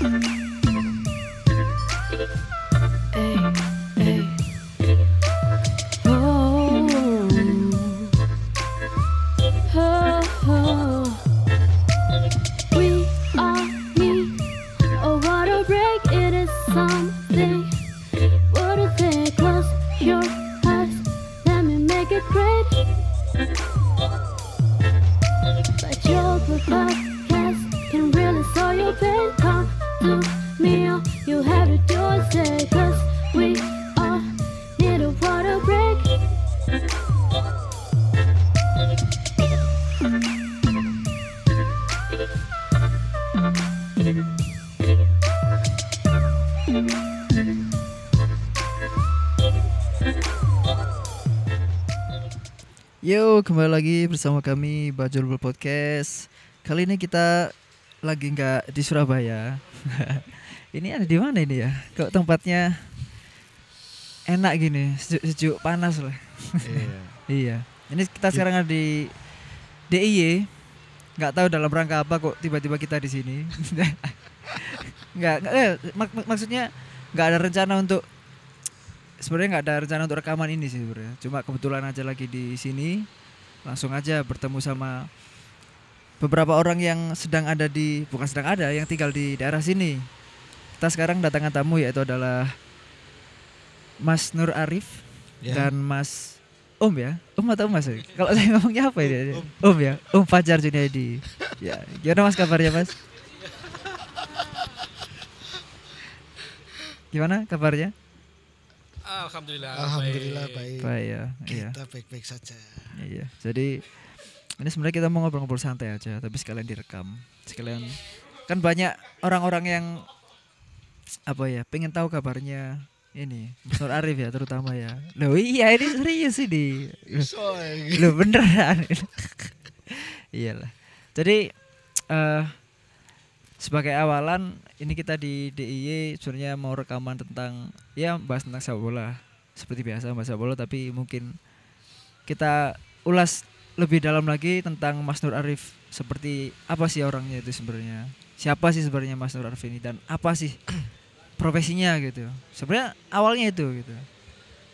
Hey, lagi bersama kami Bajul Podcast. Kali ini kita lagi nggak di Surabaya. ini ada di mana ini ya? Kok tempatnya enak gini, sejuk-sejuk panas lah. iya. Ini kita sekarang ada di DIY. Nggak tahu dalam rangka apa kok tiba-tiba kita di sini. nggak, nggak eh, mak- mak- maksudnya nggak ada rencana untuk sebenarnya nggak ada rencana untuk rekaman ini sih sebenarnya. Cuma kebetulan aja lagi di sini langsung aja bertemu sama beberapa orang yang sedang ada di bukan sedang ada yang tinggal di daerah sini. Kita sekarang datangan tamu yaitu adalah Mas Nur Arif Ya. dan Mas Om ya, Om atau Mas? ya? Kalau saya ngomongnya apa ya? Om ya, Om Fajar Junaidi. Ya, gimana Mas kabarnya Mas? Gimana kabarnya? Alhamdulillah. Alhamdulillah baik. Baik ya, iya. Kita baik-baik saja. Iya. Jadi ini sebenarnya kita mau ngobrol-ngobrol santai aja, tapi sekalian direkam. Sekalian kan banyak orang-orang yang apa ya, pengen tahu kabarnya ini Mas Nur Arif ya terutama ya. Loh iya ini serius ini. Loh, beneran. Iyalah. Jadi eh sebagai awalan ini kita di DIY sebenarnya mau rekaman tentang ya bahas tentang sepak bola. Seperti biasa bahas sepak bola tapi mungkin kita ulas lebih dalam lagi tentang Mas Nur Arif. Seperti apa sih orangnya itu sebenarnya? Siapa sih sebenarnya Mas Nur Arif ini? Dan apa sih profesinya gitu? Sebenarnya awalnya itu gitu.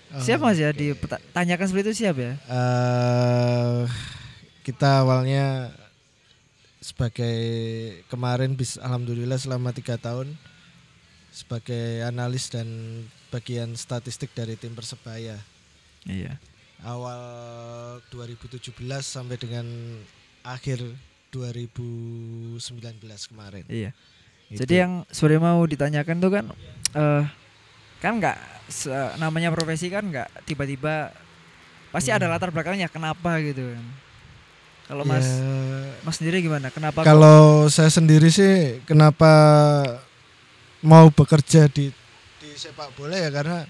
Siapa mas ya Oke. ditanyakan seperti itu siapa ya? Eh, kita awalnya sebagai kemarin bis alhamdulillah selama tiga tahun sebagai analis dan bagian statistik dari tim persebaya iya awal 2017 sampai dengan akhir 2019 kemarin. iya Itu. Jadi yang sebenarnya mau ditanyakan tuh kan eh kan nggak namanya profesi kan nggak tiba-tiba pasti ada Hmm. latar belakangnya kenapa gitu kan. Kalau Ya, Mas Mas sendiri gimana? Kenapa kalau saya sendiri sih kenapa mau bekerja di di sepak bola ya karena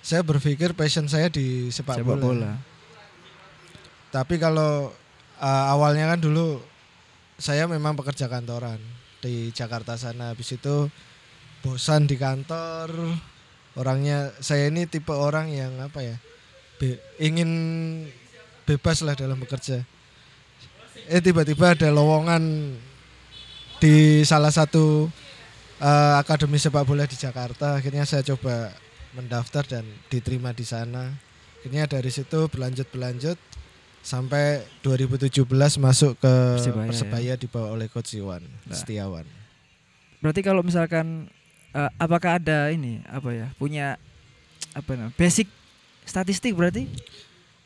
saya berpikir passion saya di sepak, sepak bola? Tapi kalau uh, awalnya kan dulu saya memang pekerja kantoran di Jakarta sana. Habis itu bosan di kantor. Orangnya saya ini tipe orang yang apa ya? be- ingin bebas lah dalam bekerja. Eh tiba-tiba ada lowongan di salah satu uh, akademi sepak bola di Jakarta. Akhirnya saya coba mendaftar dan diterima di sana. Akhirnya dari situ berlanjut berlanjut sampai 2017 masuk ke Persibaya, Persebaya, dibawa oleh Coach Iwan Nah. Setiawan. Berarti kalau misalkan eh, apakah ada ini apa ya punya apa namanya basic statistik berarti?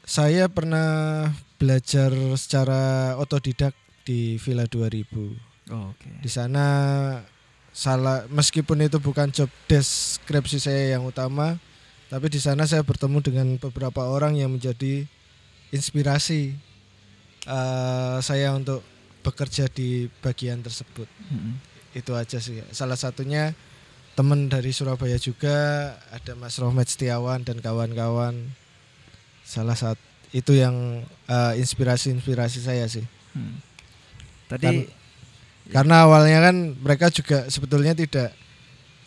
Saya pernah belajar secara otodidak di Villa 2000. Oh, Oke. Di sana salah meskipun itu bukan job deskripsi saya yang utama, tapi di sana saya bertemu dengan beberapa orang yang menjadi inspirasi eh, saya untuk bekerja di bagian tersebut. Mm-mm. Itu aja sih. Salah satunya teman dari Surabaya juga ada Mas Rohmet Setiawan dan kawan-kawan. Salah satu itu yang eh, inspirasi-inspirasi saya sih. Hmm. Tadi Karena awalnya kan mereka juga sebetulnya tidak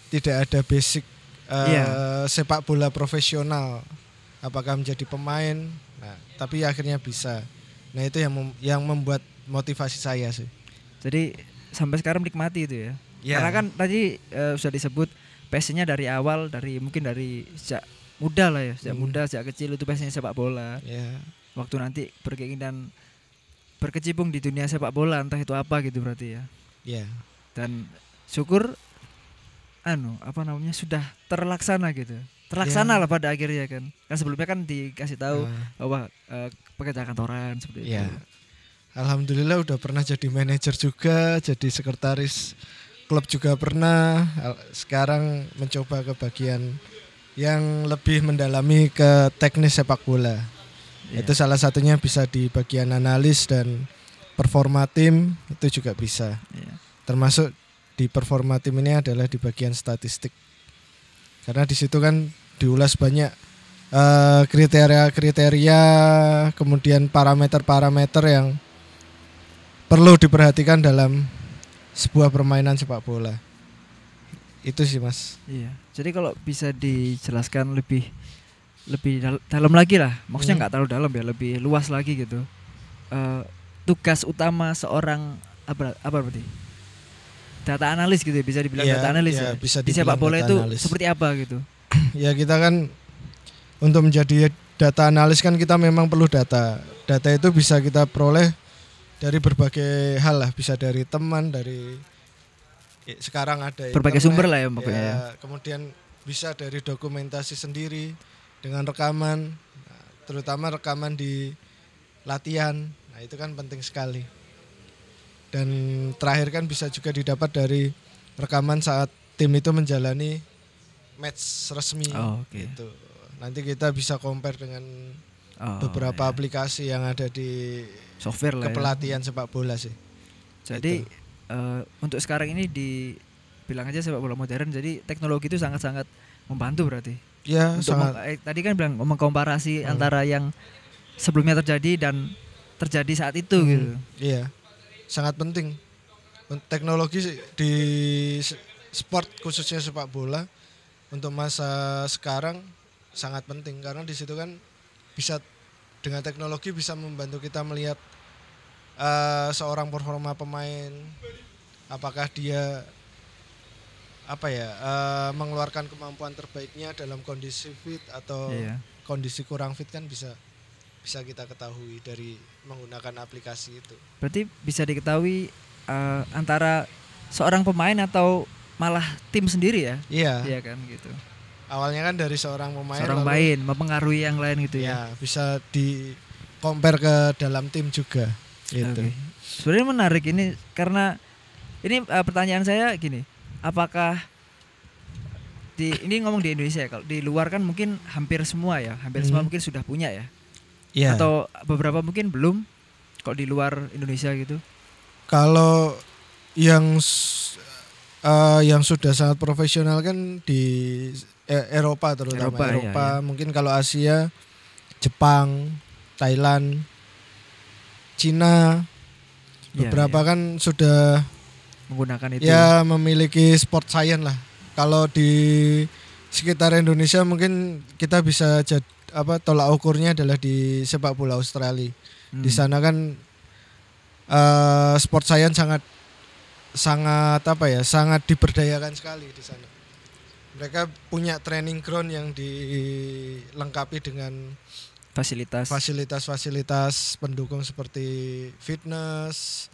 tidak ada basic eh, Iya. sepak bola profesional. Apakah menjadi pemain? Nah, tapi akhirnya bisa. Nah, itu yang mem- yang membuat motivasi saya sih. jadi sampai sekarang menikmati itu ya. Ya. Karena kan tadi eh, sudah disebut passionnya dari awal dari mungkin dari sejak muda lah ya, sejak Hmm. muda sejak kecil itu passionnya sepak bola. Ya. Waktu nanti berkeinginan berkecimpung di dunia sepak bola entah itu apa gitu berarti ya. Ya. Dan syukur anu apa namanya sudah terlaksana gitu. Terlaksana Ya. lah pada akhirnya kan. Kan sebelumnya kan dikasih tahu Nah, bahwa eh, pekerja kantoran seperti ya. itu. Alhamdulillah udah pernah jadi manajer juga, jadi sekretaris klub juga pernah. Sekarang mencoba ke bagian yang lebih mendalami ke teknis sepak bola. Iya. Itu salah satunya bisa di bagian analis dan performa tim itu juga bisa. Iya. Termasuk di performa tim ini adalah di bagian statistik. Karena di situ kan diulas banyak eh, kriteria-kriteria, kemudian parameter-parameter yang perlu diperhatikan dalam sebuah permainan sepak bola. Itu sih mas. Iya. Jadi kalau bisa dijelaskan lebih lebih dal- dalam lagi lah. Maksudnya Hmm. nggak terlalu dalam ya, lebih luas lagi gitu. Eh, tugas utama seorang apa apa berarti? Data analis gitu ya, bisa dibilang Iya, data analis iya, ya. bisa Di sepak dibilang bola itu analis. seperti apa gitu. Ya kita kan untuk menjadi data analis kan kita memang perlu data. Data itu bisa kita peroleh dari berbagai hal lah, bisa dari teman, dari ya, sekarang ada Berbagai internet, sumber lah ya pokoknya ya. Kemudian bisa dari dokumentasi sendiri dengan rekaman, nah, terutama rekaman di latihan. Nah itu kan penting sekali. Dan terakhir kan bisa juga didapat dari rekaman saat tim itu menjalani match resmi Oh, oke. gitu. Nanti kita bisa compare dengan Oh, beberapa iya. aplikasi yang ada di software lah. ya. kepelatihan sepak bola sih. Jadi Gitu. eh, untuk sekarang ini di bilang aja sepak bola modern jadi teknologi itu sangat-sangat membantu berarti. Ya, Untuk sangat meng- eh, tadi kan bilang mengkomparasi Hmm. antara yang sebelumnya terjadi dan terjadi saat itu Hmm, gitu. Iya. Sangat penting. Teknologi di sport khususnya sepak bola untuk masa sekarang sangat penting karena di situ kan bisa dengan teknologi bisa membantu kita melihat eh, seorang performa pemain apakah dia apa ya eh, mengeluarkan kemampuan terbaiknya dalam kondisi fit atau Iya. kondisi kurang fit kan bisa bisa kita ketahui dari menggunakan aplikasi itu. Berarti bisa diketahui eh, antara seorang pemain atau malah tim sendiri ya? Iya. Iya kan gitu. Awalnya kan dari seorang pemain Seorang lalu main mempengaruhi yang lain gitu ya. ya bisa di compare ke dalam tim juga gitu. Oke. Sebenarnya menarik ini karena ini eh, pertanyaan saya gini, apakah di ini ngomong di Indonesia ya, kalau di luar kan mungkin hampir semua ya, hampir semua Hmm. mungkin sudah punya ya, Iya. atau beberapa mungkin belum, kok di luar Indonesia gitu. Kalau yang eh, yang sudah sangat profesional kan di eh, Eropa terutama Eropa, Eropa, iya, mungkin kalau Asia Jepang, Thailand, Cina Iya, beberapa iya. kan sudah menggunakan itu. ya memiliki sport science lah. Kalau di sekitar Indonesia mungkin kita bisa jad, apa tolak ukurnya adalah di sepak bola Australia. Hmm. Di sana kan eh, sport science sangat sangat apa ya sangat diberdayakan sekali di sana. Mereka punya training ground yang dilengkapi dengan fasilitas. fasilitas-fasilitas pendukung seperti fitness,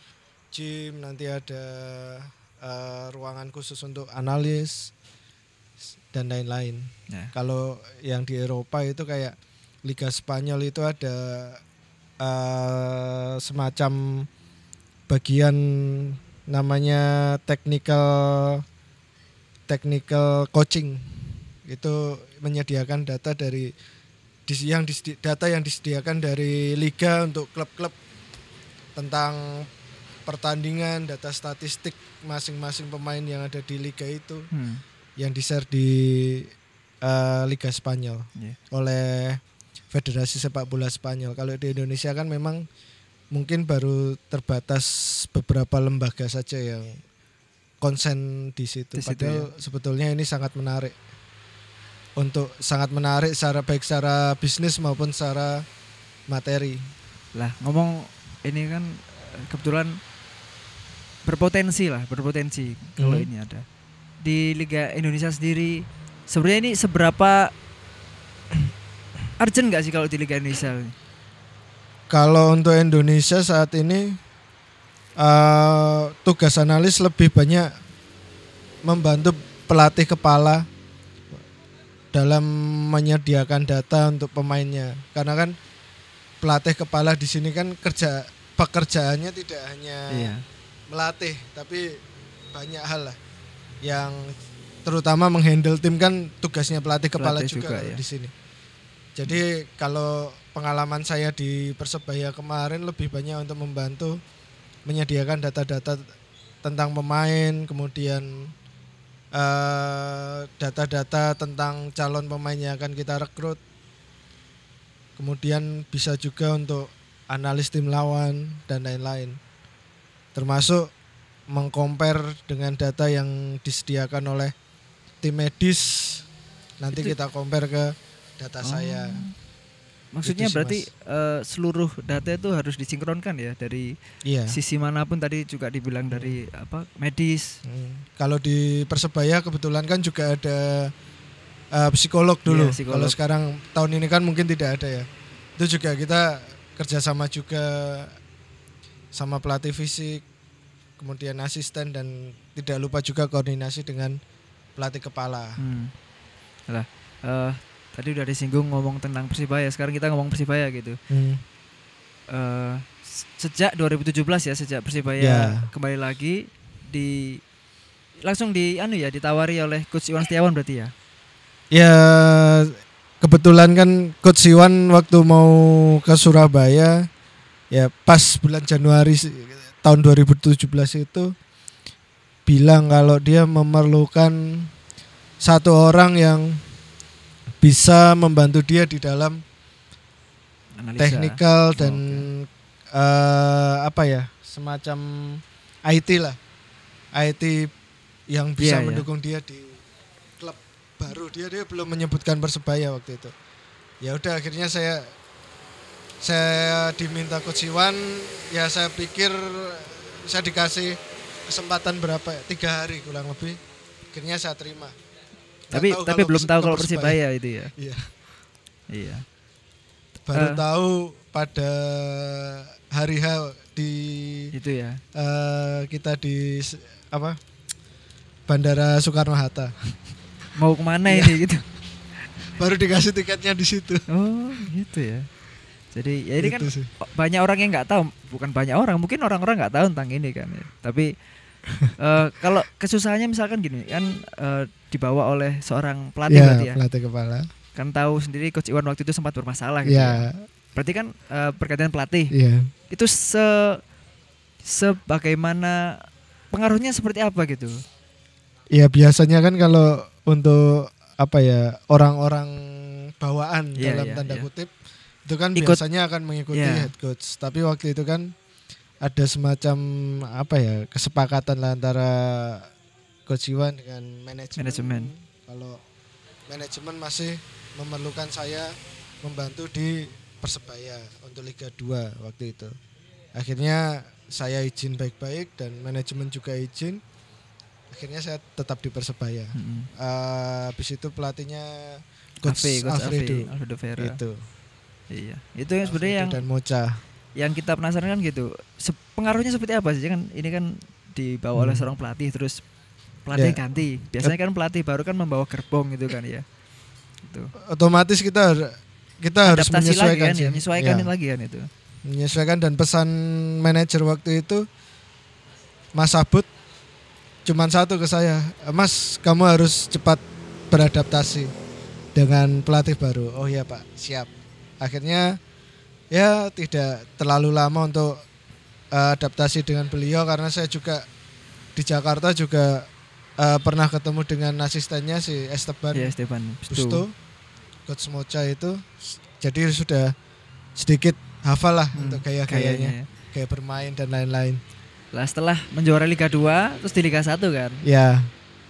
gym, nanti ada eh, ruangan khusus untuk analis dan lain-lain. Nah, Kalau yang di Eropa itu kayak Liga Spanyol itu ada eh, semacam bagian namanya technical technical coaching itu menyediakan data dari yang disedi- data yang disediakan dari liga untuk klub-klub tentang pertandingan data statistik masing-masing pemain yang ada di liga itu hmm, yang di-share di eh, Liga Spanyol iya. oleh Federasi Sepak Bola Spanyol. Kalau di Indonesia kan memang mungkin baru terbatas beberapa lembaga saja yang konsen di situ. Di situ, Padahal sebetulnya ini sangat menarik untuk sangat menarik secara baik secara bisnis maupun secara materi. Lah ngomong ini kan kebetulan berpotensi lah, berpotensi kalau Hmm. ini ada. Di Liga Indonesia sendiri sebenarnya ini seberapa urgent nggak sih kalau di Liga Indonesia? ini? Kalau untuk Indonesia saat ini eh, tugas analis lebih banyak membantu pelatih kepala dalam menyediakan data untuk pemainnya. Karena kan pelatih kepala di sini kan kerja pekerjaannya tidak hanya Iya. Melatih, tapi banyak hal lah yang terutama menghandle tim kan tugasnya pelatih kepala Pelatih juga, juga, ya. di sini. Jadi kalau pengalaman saya di Persebaya kemarin lebih banyak untuk membantu menyediakan data-data tentang pemain, kemudian eh, data-data tentang calon pemain yang akan kita rekrut. Kemudian bisa juga untuk analis tim lawan dan lain-lain. Termasuk mengcompare dengan data yang disediakan oleh tim medis. Nanti Itu- kita compare ke data Oh. saya. Maksudnya berarti Mas. eh, seluruh data itu harus disinkronkan ya dari Iya. sisi mana pun tadi juga dibilang dari apa medis. Hmm. Kalau di Persebaya kebetulan kan juga ada uh, psikolog dulu. Iya, psikolog. Kalau sekarang tahun ini kan mungkin tidak ada ya. Itu juga kita kerjasama juga sama pelatih fisik, kemudian asisten dan tidak lupa juga koordinasi dengan pelatih kepala. Hmm. Lah, eh, tadi udah disinggung ngomong tentang Persibaya, sekarang kita ngomong Persibaya gitu. Hmm. Se- sejak 2017 ya, sejak Persibaya Ya. kembali lagi di langsung di anu ya ditawari oleh coach Iwan Setiawan berarti ya. Ya kebetulan kan Coach Iwan waktu mau ke Surabaya ya pas bulan Januari tahun 2017 itu bilang kalau dia memerlukan satu orang yang bisa membantu dia di dalam Analisa. teknikal Oh, dan eh, apa ya semacam IT lah IT yang bisa Iya, iya. mendukung dia di klub baru dia dia belum menyebutkan persebaya waktu itu ya udah akhirnya saya saya diminta coach Iwan ya saya pikir saya dikasih kesempatan berapa ya tiga hari kurang lebih akhirnya saya terima Tapi tahu tapi belum tahu kalau Persibaya itu ya. iya Iya. baru Eh. tahu pada hari H di Itu ya. eh, kita di apa Bandara Soekarno Hatta Mau ke mana Iya. ini gitu. baru dikasih tiketnya di situ Oh, gitu ya. Jadi ya ini kan Gitu sih. banyak orang yang nggak tahu, bukan banyak orang, mungkin orang-orang nggak tahu tentang ini kan. ya. Tapi eh, kalau kesusahannya misalkan gini kan eh, dibawa oleh seorang pelatih ya, berarti ya. pelatih kepala Kan tahu sendiri coach Iwan waktu itu sempat bermasalah gitu. ya. ya Berarti kan eh, berkaitan pelatih iya itu se sebagaimana pengaruhnya seperti apa gitu. ya biasanya kan kalau untuk apa ya orang-orang bawaan Iya, dalam iya, tanda iya. kutip itu kan Ikut- biasanya akan mengikuti Iya. head coach tapi waktu itu kan ada semacam apa ya kesepakatan lah antara coach Iwan dengan manajemen Manajemen. kalau manajemen masih memerlukan saya membantu di Persebaya untuk Liga 2 waktu itu akhirnya saya izin baik-baik dan manajemen juga izin akhirnya saya tetap di Persebaya Mm-mm. Eh, habis itu pelatihnya coach Ave, coach Alfredo Alfredo Vera. itu Iya. Itu yang sebenarnya yang dan Mocha yang kita penasaran kan gitu. Se- pengaruhnya seperti apa sih? Kan ini kan dibawa oleh Hmm. seorang pelatih terus pelatih Ya. ganti. Biasanya kan pelatih baru kan membawa gerbong gitu kan ya. Itu. otomatis kita har- kita harus Adaptasi lagi menyesuaikan kan sih. ya, menyesuaikan Ya, lagi kan itu. menyesuaikan dan pesan manajer waktu itu Mas Abut cuman satu ke saya Mas kamu harus cepat beradaptasi dengan pelatih baru oh iya Pak siap akhirnya ya tidak terlalu lama untuk eh, adaptasi dengan beliau karena saya juga di Jakarta juga eh, pernah ketemu dengan asistennya si Esteban Ya Stefan Busto, Coach Mocha itu jadi sudah sedikit hafal lah Hmm, untuk gaya-gayanya, ya. gaya bermain dan lain-lain. Lah setelah menjuara Liga 2 terus di Liga 1 kan. Ya,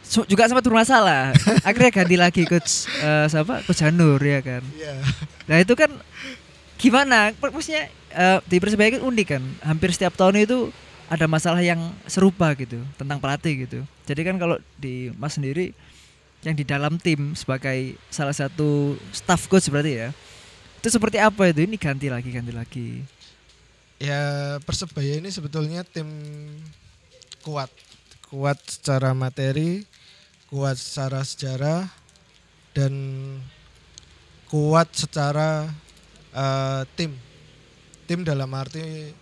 juga sempat bermasalah. Akhirnya ganti lagi coach eh, siapa? Coach Janur ya kan. ya, Nah itu kan gimana? Maksudnya eh, di Persebaya kan unik kan. Hampir setiap tahun itu ada masalah yang serupa gitu tentang pelatih gitu. Jadi kan kalau di Mas sendiri yang di dalam tim sebagai salah satu staff coach berarti ya. Itu seperti apa itu? Ini ganti lagi, ganti lagi. Ya Persebaya ini sebetulnya tim kuat, kuat secara materi, kuat secara sejarah, dan kuat secara eh, tim. Tim dalam arti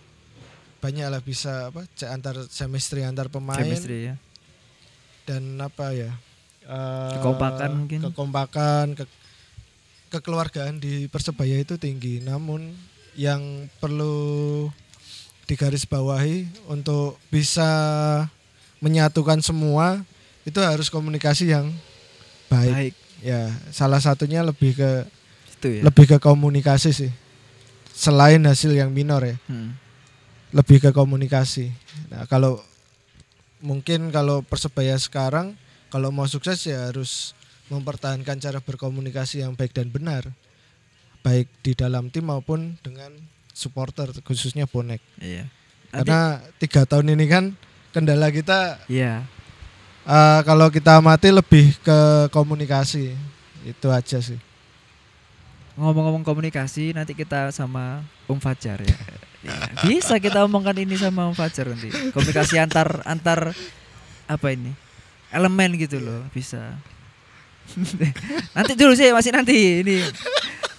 banyak lah bisa apa antar chemistry antar pemain Chemistry ya. dan apa ya eh, Kekompakan mungkin. kekompakan ke- kekeluargaan di persebaya itu tinggi namun yang perlu digarisbawahi untuk bisa menyatukan semua itu harus komunikasi yang baik, Baik. ya salah satunya lebih ke Itu ya. lebih ke komunikasi sih selain hasil yang minor ya Hmm. lebih ke komunikasi. Nah, kalau mungkin kalau Persebaya sekarang kalau mau sukses ya harus mempertahankan cara berkomunikasi yang baik dan benar. Baik di dalam tim maupun dengan supporter khususnya bonek. Iya. Karena tiga tahun ini kan kendala kita Iya. Eh, kalau kita amati lebih ke komunikasi. Itu aja sih. Ngomong-ngomong komunikasi nanti kita sama Om Fajar ya. Ya, Bisa kita omongkan ini sama Om Fajar nanti. Komunikasi antar antar apa ini? Elemen gitu loh, bisa. nanti dulu sih masih nanti ini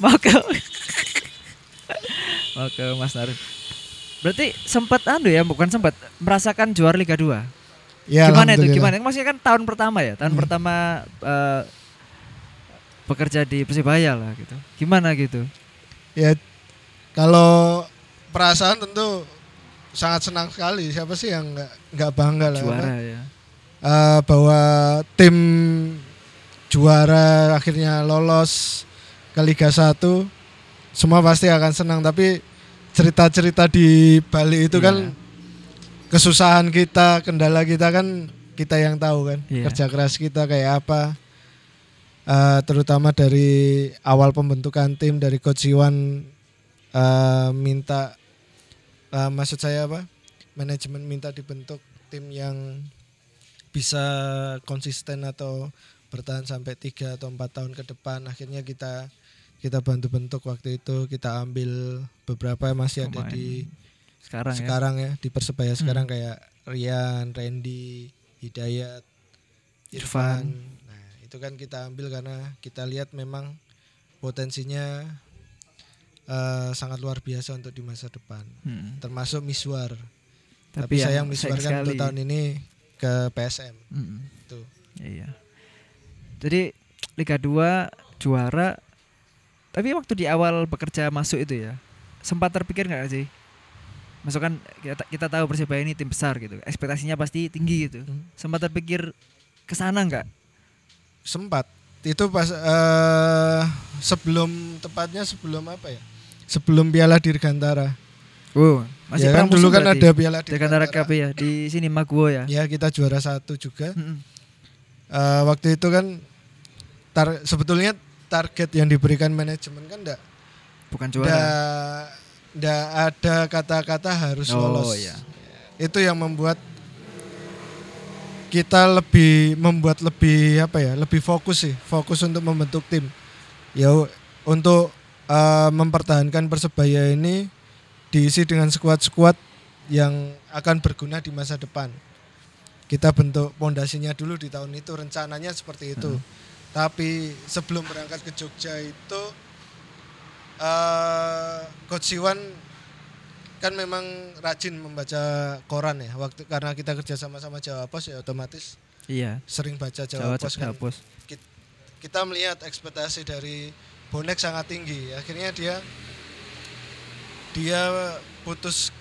mau ke mau ke Mas Narif. Berarti sempat anu ya, bukan sempat merasakan juara Liga 2. Ya, gimana itu? Gimana? Maksudnya kan tahun pertama ya, tahun Hmm. pertama eh, bekerja di Persibaya lah gitu. Gimana gitu? Ya kalau perasaan tentu sangat senang sekali. Siapa sih yang nggak nggak bangga lah? Juara ya. Eh, bahwa tim juara akhirnya lolos ke Liga 1 semua pasti akan senang tapi cerita-cerita di Bali itu Iya. kan kesusahan kita, kendala kita kan kita yang tahu kan. Iya. Kerja keras kita kayak apa. Eh, terutama dari awal pembentukan tim dari Coach Iwan eh, minta eh, maksud saya apa? Manajemen minta dibentuk tim yang bisa konsisten atau bertahan sampai tiga atau empat tahun ke depan akhirnya kita kita bantu bentuk waktu itu kita ambil beberapa yang masih ada Pemain di Sekarang, sekarang ya di persebaya Hmm. sekarang kayak Rian, Randy, Hidayat, Irfan. Irfan. Nah itu kan kita ambil karena kita lihat memang potensinya eh, sangat luar biasa untuk di masa depan. ya. Hmm. Termasuk Miswar. Tapi, Tapi, sayang yang Miswar kan untuk tahun ini ke PSM. Mm-mm. Tuh. Iya. Jadi Liga 2 juara. Tapi waktu di awal bekerja masuk itu ya, sempat terpikir nggak sih? Masuk kan kita, kita tahu Persibaya ini tim besar gitu. Ekspektasinya pasti tinggi gitu. Hmm. Sempat terpikir ke sana nggak? Sempat. Itu pas eh, sebelum tepatnya sebelum apa ya? Sebelum Piala Dirgantara. Oh, masih ya kan dulu kan berarti? ada Piala Dirgantara. Cup ya di sini Maguwo ya. Ya kita juara satu juga. Mm-mm. Eh, waktu itu kan tar- sebetulnya target yang diberikan manajemen kan enggak Bukan juara. enggak enggak ada kata-kata harus Oh, lolos. iya. Itu yang membuat kita lebih membuat lebih apa ya? Lebih fokus sih, fokus untuk membentuk tim. Ya untuk eh, mempertahankan Persebaya ini diisi dengan skuad-skuad yang akan berguna di masa depan. Kita bentuk pondasinya dulu di tahun itu rencananya seperti itu. Tapi sebelum berangkat ke Jogja itu eh Coach Siwan kan memang rajin membaca koran ya waktu karena kita kerja sama-sama Jawa Pos ya otomatis Iya. sering baca Jawa Jawa, Pos kan Jawa Pos. kita melihat ekspektasi dari bonek sangat tinggi akhirnya dia dia putus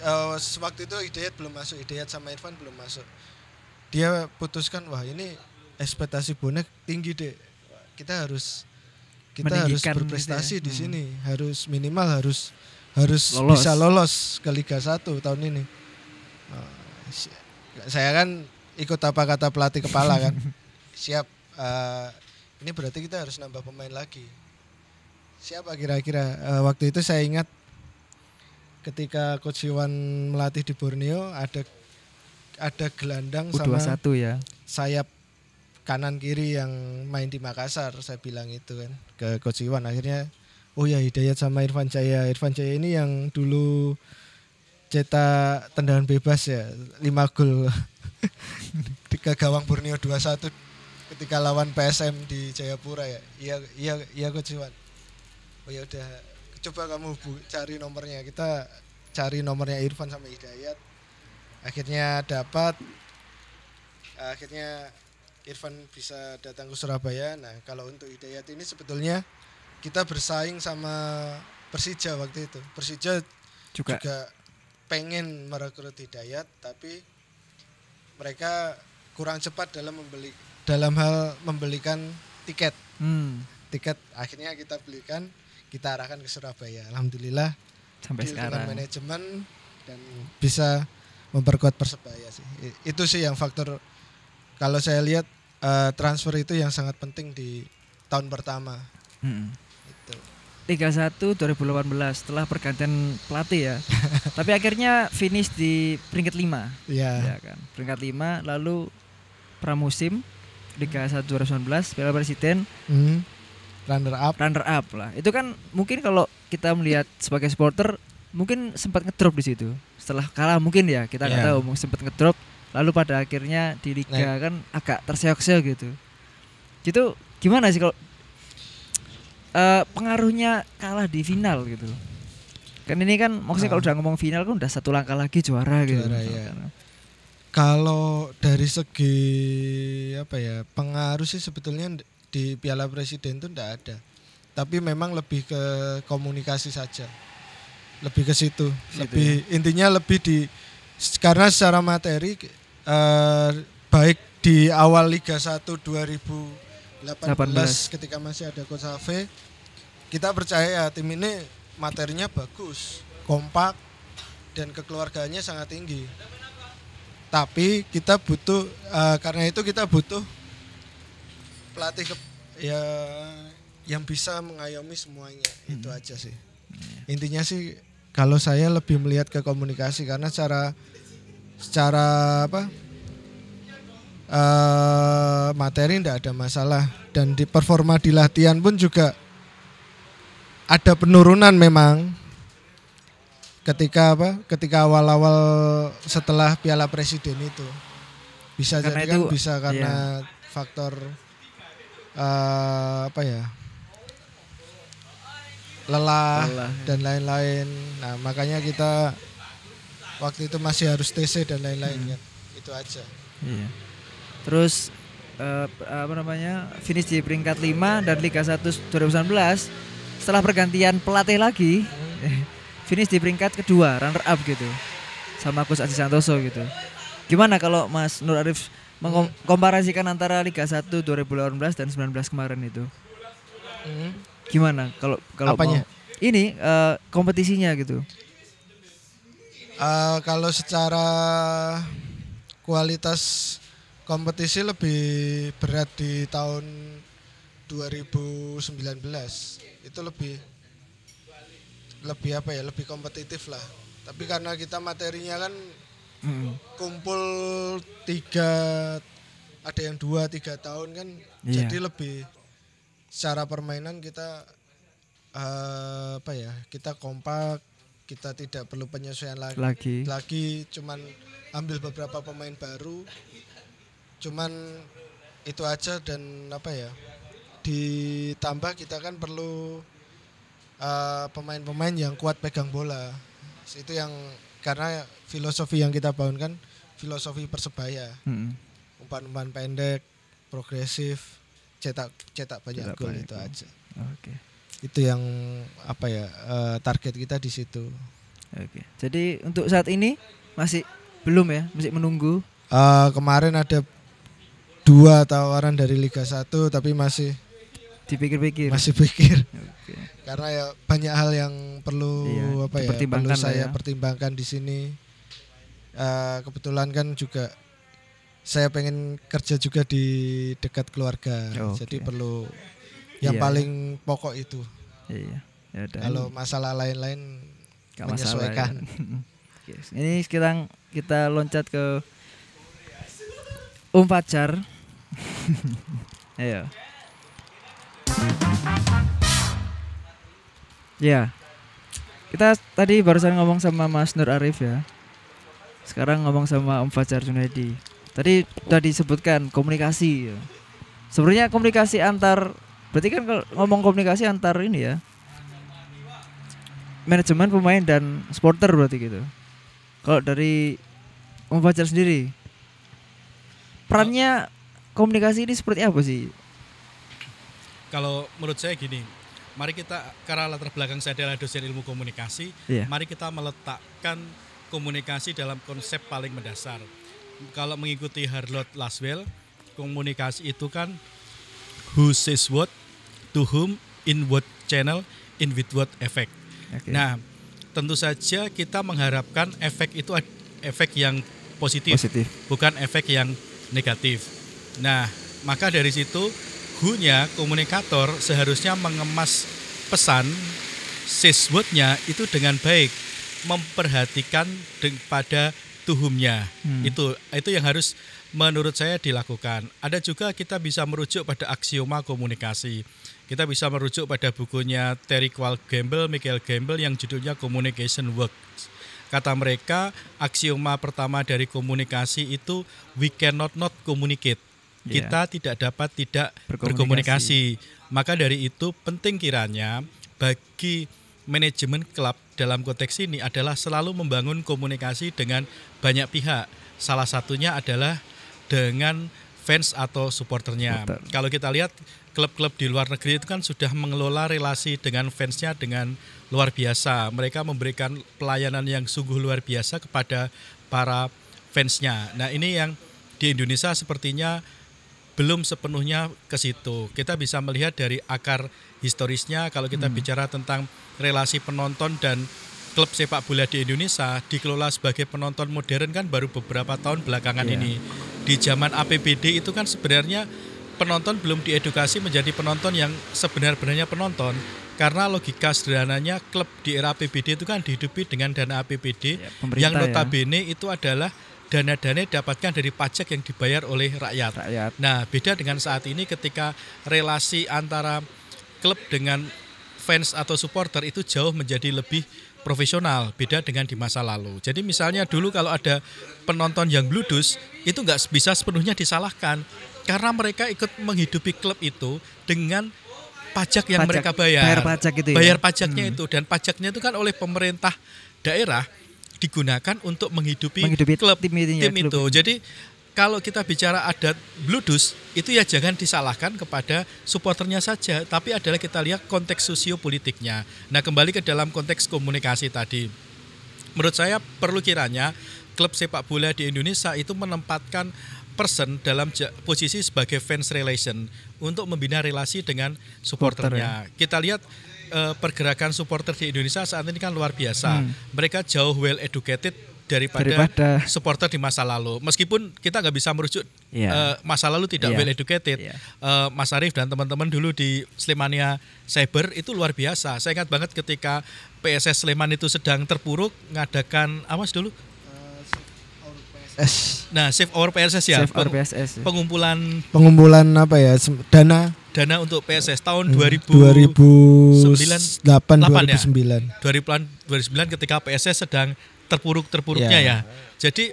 eh, waktu itu Hidayat belum masuk Hidayat sama Irfan belum masuk dia putuskan wah ini ekspektasi bonek tinggi deh kita harus kita harus Meninggikan berprestasi gitu ya. di Hmm. sini harus minimal harus harus Lolos. bisa lolos ke Liga 1 tahun ini si- saya kan ikut apa kata pelatih kepala kan siap eh, ini berarti kita harus nambah pemain lagi siapa kira-kira Eh, waktu itu saya ingat ketika Coach Iwan melatih di Borneo ada ada gelandang sama U21 ya. sayap kanan kiri yang main di Makassar saya bilang itu kan ke Coach Iwan. Akhirnya oh ya Hidayat sama Irfan Jaya. Irfan Jaya ini yang dulu cetak tendangan bebas ya 5 gol. Ke gawang Borneo 21 ketika lawan PSM di Jayapura ya. Iya iya iya Coach Iwan. Oh ya udah coba kamu bu, cari nomornya. Kita cari nomornya Irfan sama Hidayat. Akhirnya dapat. Akhirnya Irfan bisa datang ke Surabaya. Nah, kalau untuk Hidayat ini sebetulnya kita bersaing sama Persija waktu itu. Persija Juga, juga, pengen merekrut Hidayat tapi mereka kurang cepat dalam membeli dalam hal membelikan tiket. hmm, Tiket akhirnya kita belikan, kita arahkan ke Surabaya. Alhamdulillah sampai sekarang. manajemen dan bisa memperkuat persebaya sih itu sih yang faktor kalau saya lihat eh, transfer itu yang sangat penting di tahun pertama Mm-mm. itu Liga 1 2018 setelah pergantian pelatih ya. Tapi akhirnya finish di peringkat 5. ya Ya kan. Peringkat 5 lalu pramusim Liga 1 2019 Piala Presiden hmm, runner up runner up lah. Itu kan mungkin kalau kita melihat sebagai supporter mungkin sempat ngedrop di situ. Setelah kalah mungkin ya, kita nggak Iya. tahu sempat ngedrop lalu pada akhirnya di liga kan agak terseok-seok gitu. Itu gimana sih kalau eh, pengaruhnya kalah di final gitu. Kan ini kan maksudnya kalau Ah. udah ngomong final kan udah satu langkah lagi juara, gitu. Juara, iya. kalau dari segi apa ya pengaruh sih sebetulnya di Piala Presiden itu ndak ada tapi memang lebih ke komunikasi saja lebih ke situ Situ lebih intinya lebih di karena secara materi eh, baik di awal Liga 1 2018 18. ketika masih ada Coach Ave kita percaya tim ini materinya bagus kompak dan kekeluargaannya sangat tinggi. Tapi kita butuh eh, karena itu kita butuh pelatih ke- ya yang bisa mengayomi semuanya. Itu aja sih. Intinya sih kalau saya lebih melihat ke komunikasi karena secara secara apa eh materi tidak ada masalah. Dan di performa di latihan pun juga ada penurunan memang. Ketika apa ketika awal-awal setelah Piala Presiden itu. Bisa Karena jadi kan itu, bisa karena faktor eh, apa ya lelah, Lelah, ya. dan lain-lain nah makanya kita waktu itu masih harus TC dan lain-lain Hmm. kan itu aja Iya. Terus eh, apa namanya? Finish di peringkat 5 dan Liga 1 2019 setelah pergantian pelatih lagi finish di peringkat kedua, runner up gitu. Sama Coach Aziz Santoso gitu. Gimana kalau Mas Nur Arif mengkomparasikan antara Liga 1 2018 dan 19 kemarin itu? Hmm. Gimana kalau kalau Apanya? mau ini eh, kompetisinya gitu. Eh, kalau secara kualitas kompetisi lebih berat di tahun 2019 itu lebih lebih apa ya lebih kompetitif lah tapi karena kita materinya kan Mm. kumpul tiga ada yang dua tiga tahun kan Iya. jadi lebih secara permainan kita eh, apa ya kita kompak kita tidak perlu penyesuaian lagi Lagi. lagi cuman ambil beberapa pemain baru cuman itu aja dan apa ya ditambah kita kan perlu eh, pemain-pemain yang kuat pegang bola itu yang karena filosofi yang kita bangun kan filosofi persebaya Mm. umpan-umpan pendek progresif cetak cetak banyak Cetak gol banyak itu gol. aja Oke. itu yang apa ya eh, target kita di situ Oke. Jadi untuk saat ini masih belum ya, masih menunggu. Eh, kemarin ada dua tawaran dari Liga 1 tapi masih Dipikir-pikir. masih pikir Oke. karena ya banyak hal yang perlu Iya, apa ya perlu saya ya. pertimbangkan di sini Eh, kebetulan kan juga saya pengen kerja juga di dekat keluarga Oke. jadi perlu yang Iya, paling pokok itu Iya. Ya udah. kalau masalah lain-lain Gak masalah. ya. menyesuaikan. Ini sekarang kita loncat ke Um Pacar. Ayo. Ya. Kita tadi barusan ngomong sama Mas Nur Arif ya. Sekarang ngomong sama Om Fajar Junaidi. Tadi sudah disebutkan komunikasi. ya. Sebenarnya komunikasi antar berarti kan kalau ngomong komunikasi antar ini ya. Manajemen pemain dan supporter berarti gitu. Kalau dari Om Fajar sendiri perannya komunikasi ini seperti apa sih? Kalau menurut saya gini, mari kita karena latar belakang saya adalah dosen ilmu komunikasi, Iya. mari kita meletakkan komunikasi dalam konsep paling mendasar. Kalau mengikuti Harlot Laswell, komunikasi itu kan who says what, to whom, in what channel, in with what effect. Oke. Nah, tentu saja kita mengharapkan efek itu efek yang positif, positif. bukan efek yang negatif. Nah, maka dari situ who-nya komunikator seharusnya mengemas pesan says what-nya itu dengan baik, memperhatikan pada tuhumnya. Hmm. Itu itu yang harus menurut saya dilakukan. Ada juga kita bisa merujuk pada aksioma komunikasi. Kita bisa merujuk pada bukunya Terry Qual Gamble, Michael Gamble yang judulnya Communication Works. Kata mereka, aksioma pertama dari komunikasi itu we cannot not communicate. Iya. Kita tidak dapat tidak Berkomunikasi. berkomunikasi. Maka dari itu penting kiranya bagi manajemen klub dalam konteks ini adalah selalu membangun komunikasi dengan banyak pihak. Salah satunya adalah dengan fans atau supporternya. Supporter. Kalau kita lihat klub-klub di luar negeri itu kan sudah mengelola relasi dengan fansnya dengan luar biasa. Mereka memberikan pelayanan yang sungguh luar biasa kepada para fansnya. Nah ini yang di Indonesia sepertinya belum sepenuhnya ke situ. Kita bisa melihat dari akar historisnya kalau kita bicara tentang relasi penonton dan klub sepak bola di Indonesia dikelola sebagai penonton modern kan baru beberapa tahun belakangan Iya. ini. Di zaman APBD itu kan sebenarnya penonton belum diedukasi menjadi penonton yang sebenar-benarnya penonton karena logika sederhananya klub di era APBD itu kan dihidupi dengan dana APBD Ya, pemerintah yang ya. notabene itu adalah dana-dana yang didapatkan dari pajak yang dibayar oleh rakyat. Rakyat. Nah, beda dengan saat ini ketika relasi antara klub dengan fans atau supporter itu jauh menjadi lebih profesional, beda dengan di masa lalu. Jadi misalnya dulu kalau ada penonton yang bludus, itu nggak bisa sepenuhnya disalahkan karena mereka ikut menghidupi klub itu dengan pajak yang Pajak, mereka bayar. bayar pajak itu ya? Bayar pajaknya Hmm. itu dan pajaknya itu kan oleh pemerintah daerah digunakan untuk menghidupi, Menghidupi klub tim ini tim klub itu. ini. Jadi kalau kita bicara ada bludus itu ya jangan disalahkan kepada supporternya saja, tapi adalah kita lihat konteks sosiopolitiknya. Nah, kembali ke dalam konteks komunikasi tadi. Menurut saya perlu kiranya klub sepak bola di Indonesia itu menempatkan person dalam posisi sebagai fans relation untuk membina relasi dengan supporternya. Kita lihat eh, pergerakan supporter di Indonesia saat ini kan luar biasa. Hmm. Mereka jauh well educated daripada, Daripada supporter di masa lalu. Meskipun kita nggak bisa merujuk Iya. eh, masa lalu tidak Iya. well educated. Iya. Eh, Mas Arief dan teman-teman dulu di Slemania Cyber itu luar biasa. Saya ingat banget ketika PSS Sleman itu sedang terpuruk ngadakan apa Mas dulu? S Nah, Save Our PSS ya. Save Our PSS. ya. Pengumpulan pengumpulan apa ya dana dana untuk PSS tahun Hmm, 2000 2008 Delapan ya? 2009 2009 ketika PSS sedang terpuruk-terpuruknya Ya. ya. Jadi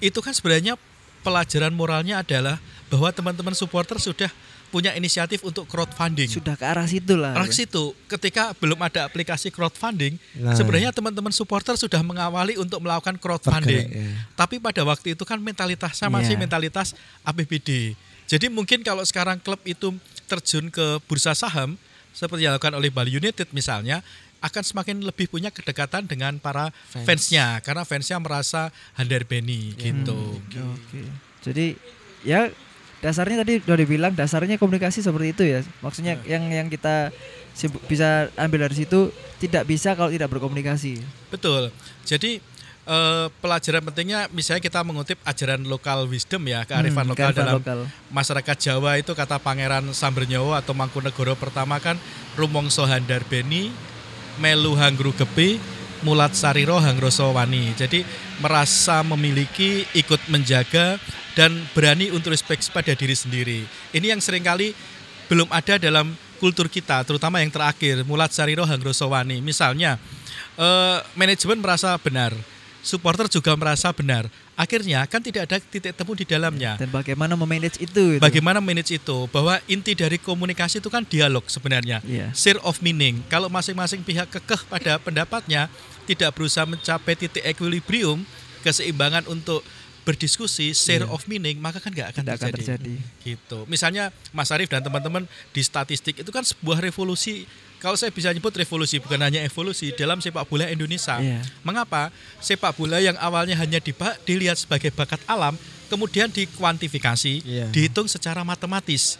itu kan sebenarnya pelajaran moralnya adalah bahwa teman-teman supporter sudah punya inisiatif untuk crowdfunding. Sudah ke arah situ lah. Arah situ, ketika belum ada aplikasi crowdfunding, Nah. sebenarnya teman-teman supporter sudah mengawali untuk melakukan crowdfunding. Bergerak, ya. Tapi pada waktu itu kan mentalitasnya masih mentalitas APBD. Jadi mungkin kalau sekarang klub itu terjun ke bursa saham seperti yang dilakukan oleh Bali United misalnya, akan semakin lebih punya kedekatan dengan para Fans. fansnya karena fansnya merasa handar beni gitu. Oke. Jadi ya dasarnya tadi udah dibilang dasarnya komunikasi seperti itu ya. Maksudnya yang yang kita bisa ambil dari situ tidak bisa kalau tidak berkomunikasi. Betul. Jadi eh, pelajaran pentingnya misalnya kita mengutip ajaran lokal wisdom ya, kearifan Hmm, lokal dalam lokal. masyarakat Jawa itu kata Pangeran Sambernyawa atau Mangkunegoro pertama kan rumongso handar beni melu hanggru gepi Mulat Sariro Hangrosowani. Jadi merasa memiliki, ikut menjaga dan berani untuk respect pada diri sendiri. Ini yang sering kali belum ada dalam kultur kita, terutama yang terakhir Mulat Sariro Hangrosowani. Misalnya eh, manajemen merasa benar, supporter juga merasa benar. Akhirnya kan tidak ada titik temu di dalamnya. Dan bagaimana memanage itu? gitu. Bagaimana manage itu? Bahwa inti dari komunikasi itu kan dialog sebenarnya. Iya. Share of meaning. Kalau masing-masing pihak kekeh pada pendapatnya, tidak berusaha mencapai titik equilibrium, keseimbangan untuk berdiskusi, share of meaning, maka kan nggak akan Tidak akan terjadi. terjadi. Gitu. Misalnya Mas Arief dan teman-teman di statistik itu kan sebuah revolusi. Kalau saya bisa nyebut revolusi bukan hanya evolusi dalam sepak bola Indonesia. Iya. Mengapa sepak bola yang awalnya hanya dilihat sebagai bakat alam, kemudian dikuantifikasi, Iya. dihitung secara matematis.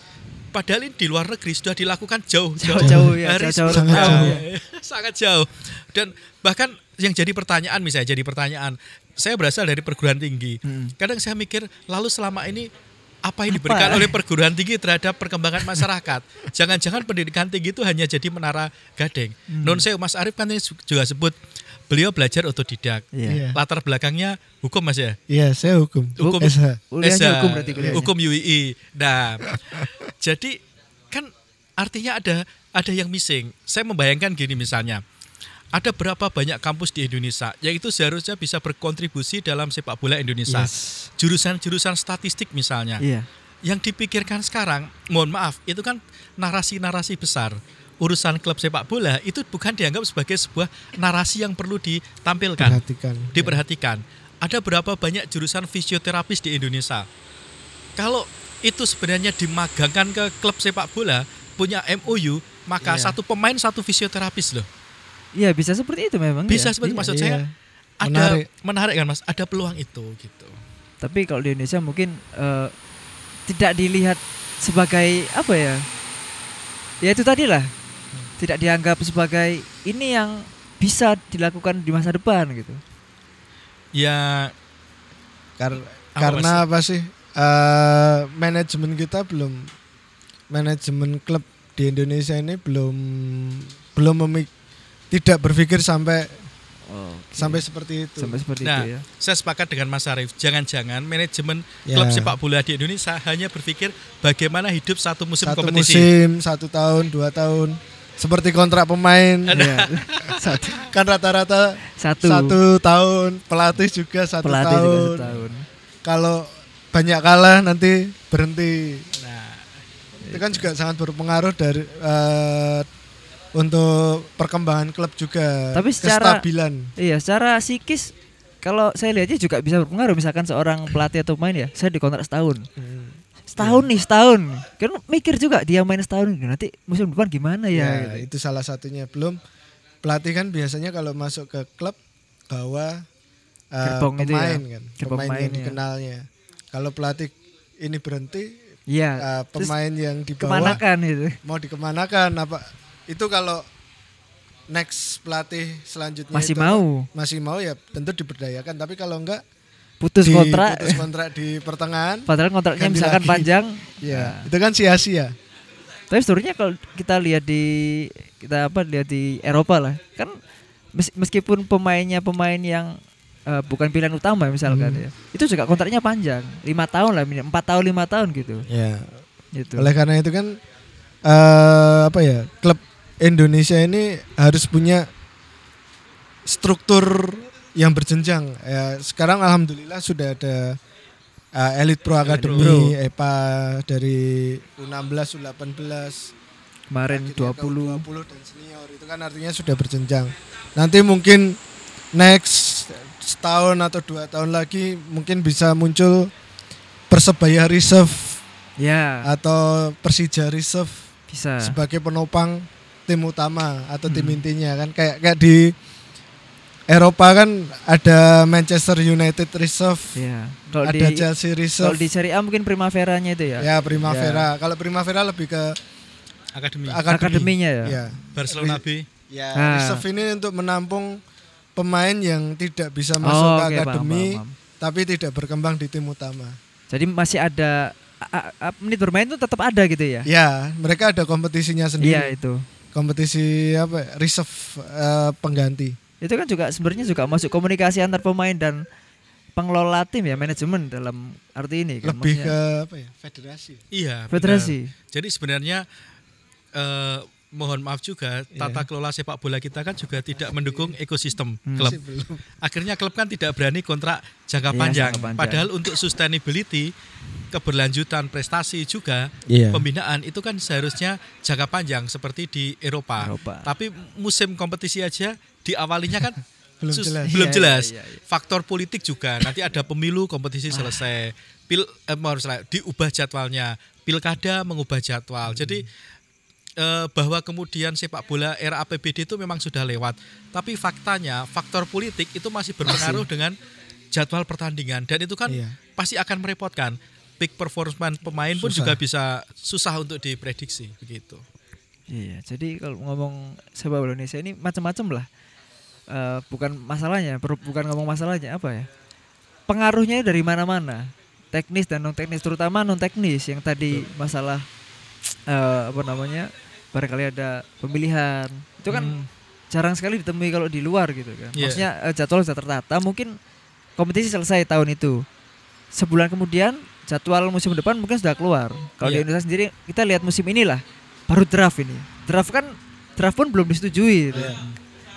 Padahal ini di luar negeri sudah dilakukan jauh Jauh-jauh ya, Hari jauh-jauh sebelum- Sangat jauh. sangat jauh. Dan bahkan yang jadi pertanyaan misalnya jadi pertanyaan, saya berasal dari perguruan tinggi. Hmm. Kadang saya mikir, lalu selama ini apa yang Apa? diberikan oleh perguruan tinggi terhadap perkembangan masyarakat? Jangan-jangan pendidikan tinggi itu hanya jadi menara gading. Hmm. Non saya Mas Arief kan ini juga sebut beliau belajar otodidak. Iya. Iya. Latar belakangnya hukum Mas ya. Iya, saya hukum. Hukum SH. Kuliahnya Esa, hukum berarti kuliahnya. Hukum UII. Nah, jadi kan artinya ada ada yang missing. Saya membayangkan gini misalnya. Ada berapa banyak kampus di Indonesia yang itu seharusnya bisa berkontribusi dalam sepak bola Indonesia. Yes. Jurusan-jurusan statistik misalnya. Iya. Yang dipikirkan sekarang, mohon maaf, itu kan narasi-narasi besar. Urusan klub sepak bola itu bukan dianggap sebagai sebuah narasi yang perlu ditampilkan Perhatikan. diperhatikan. Ada berapa banyak jurusan fisioterapis di Indonesia? Kalau itu sebenarnya dimagangkan ke klub sepak bola punya MOU, maka Iya. satu pemain satu fisioterapis loh. Iya, bisa seperti itu memang. Bisa ya. seperti Iya. maksud iya. saya ada Menarik. menarik. kan Mas, ada peluang itu gitu. Tapi kalau di Indonesia mungkin eh, tidak dilihat sebagai apa ya? Ya itu tadi lah. Tidak dianggap sebagai ini yang bisa dilakukan di masa depan gitu. Ya Kar- Apa, karena apa sih? Eh, manajemen kita belum manajemen klub di Indonesia ini belum belum memik- tidak berpikir sampai Oh, sampai seperti itu. sampai seperti Nah, itu ya. saya sepakat dengan Mas Arief. Jangan-jangan manajemen Ya. klub sepak bola di Indonesia hanya berpikir bagaimana hidup satu musim satu kompetisi. musim, satu tahun, dua tahun. Seperti kontrak pemain satu, kan rata-rata satu, satu tahun, pelatih juga satu pelatih tahun. juga satu tahun. Kalau banyak kalah nanti berhenti. Nah, Itu kan juga sangat berpengaruh dari eh, untuk perkembangan klub juga. Tapi secara- kestabilan. Iya, secara psikis kalau saya lihatnya juga bisa berpengaruh misalkan seorang pelatih atau pemain ya, saya dikontrak setahun. Setahun nih, setahun. Kan mikir juga dia main setahun nanti musim depan gimana ya? Ya, gitu. itu salah satunya. Belum pelatih kan biasanya kalau masuk ke klub bawa Gerbong itu pemain ya. kan, Gerbong pemain pemain yang ya. dikenalnya. Kalau pelatih ini berhenti, Iya. eh, terus pemain yang dibawa kemanakan itu? mau dikemanakan apa? Itu kalau next pelatih selanjutnya Masih itu mau masih mau ya tentu diberdayakan. Tapi kalau enggak putus di- kontrak. putus kontrak di pertengahan, Padahal kontraknya misalkan lagi. panjang. ya Nah, itu kan sia-sia. Tapi sebenarnya kalau kita lihat di kita apa lihat di Eropa lah, kan mes- meskipun pemainnya pemain yang eh, bukan pilihan utama misalkan Hmm. ya, itu juga kontraknya panjang, lima tahun lah, empat tahun lima tahun gitu. Ya. Gitu. Oleh karena itu kan eh apa ya klub Indonesia ini harus punya struktur yang berjenjang. Ya, sekarang alhamdulillah sudah ada eh, Elite Pro Academy, EPA dari U16, U18, Kemarin akhirnya ke 20 U20 dan senior itu kan artinya sudah berjenjang. Nanti mungkin next setahun atau dua tahun lagi mungkin bisa muncul Persebaya Reserve ya atau Persija Reserve bisa. sebagai penopang tim utama atau tim Hmm. intinya kan kayak kayak di Eropa kan ada Manchester United Reserve, Ya. Kalau ada di Chelsea kalau Reserve, di Serie A mungkin Primaveranya itu ya. ya Primavera. Kalau Primavera lebih ke akademi akademi. Akademinya ya. Ya. Barcelona B. Ya, Ah. reserve ini untuk menampung pemain yang tidak bisa Oh, masuk ke oke, paham, akademi paham, paham. tapi tidak berkembang di tim utama. Jadi masih ada a- a- menit bermain itu tetap ada gitu ya. Ya, mereka ada kompetisinya sendiri. Iya itu. Kompetisi apa? Reserve eh, pengganti. Itu kan juga sebenarnya juga masuk komunikasi antar pemain dan pengelola tim ya manajemen dalam arti ini kan. Lebih Maksudnya ke apa ya? Federasi. Iya. benar. federasi. Jadi sebenarnya eh, mohon maaf juga tata kelola sepak bola kita kan juga tidak mendukung ekosistem klub. Akhirnya klub kan tidak berani kontrak jangka Iya, panjang. jangka panjang. Padahal untuk sustainability, keberlanjutan prestasi juga Iya. pembinaan itu kan seharusnya jangka panjang seperti di Eropa. Eropa. Tapi musim kompetisi aja diawalinya kan Belum sus- jelas. belum Iya, jelas. iya, iya, iya. Faktor politik juga. Nanti ada pemilu kompetisi selesai. Pil eh, salah, diubah jadwalnya. Pilkada mengubah jadwal. Jadi eh, bahwa kemudian sepak bola era APBD itu memang sudah lewat. Tapi faktanya faktor politik itu masih berpengaruh dengan jadwal pertandingan dan itu kan Iya. pasti akan merepotkan. Peak performance pemain pun Susah. juga bisa susah untuk diprediksi begitu. Iya, jadi kalau ngomong sepak bola Indonesia ini macam-macam lah. Eh, bukan masalahnya, bukan ngomong masalahnya apa ya? Pengaruhnya dari mana-mana, teknis dan non teknis, terutama non teknis yang tadi masalah eh, apa namanya, barangkali ada pemilihan, itu kan Hmm. jarang sekali ditemui kalau di luar gitu kan. Iya. Maksudnya eh, jadwal sudah tertata, mungkin kompetisi selesai tahun itu. Sebulan kemudian jadwal musim depan mungkin sudah keluar. Kalau di Iya. Indonesia sendiri kita lihat musim inilah baru draft ini. Draft kan draft pun belum disetujui. gitu. Iya.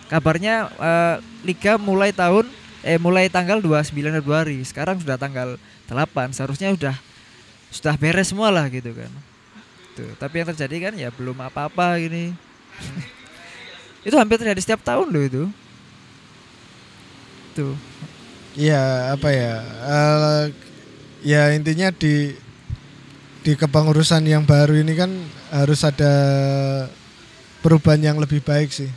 Kabarnya eh, liga mulai tahun eh mulai tanggal 29 Februari. Sekarang sudah tanggal 8. Seharusnya sudah sudah beres semua lah gitu kan. Tuh, tapi yang terjadi kan ya belum apa-apa gini. itu hampir terjadi setiap tahun loh itu. Tuh. Iya, apa ya? eh, ya intinya di di kepengurusan yang baru ini kan harus ada perubahan yang lebih baik sih.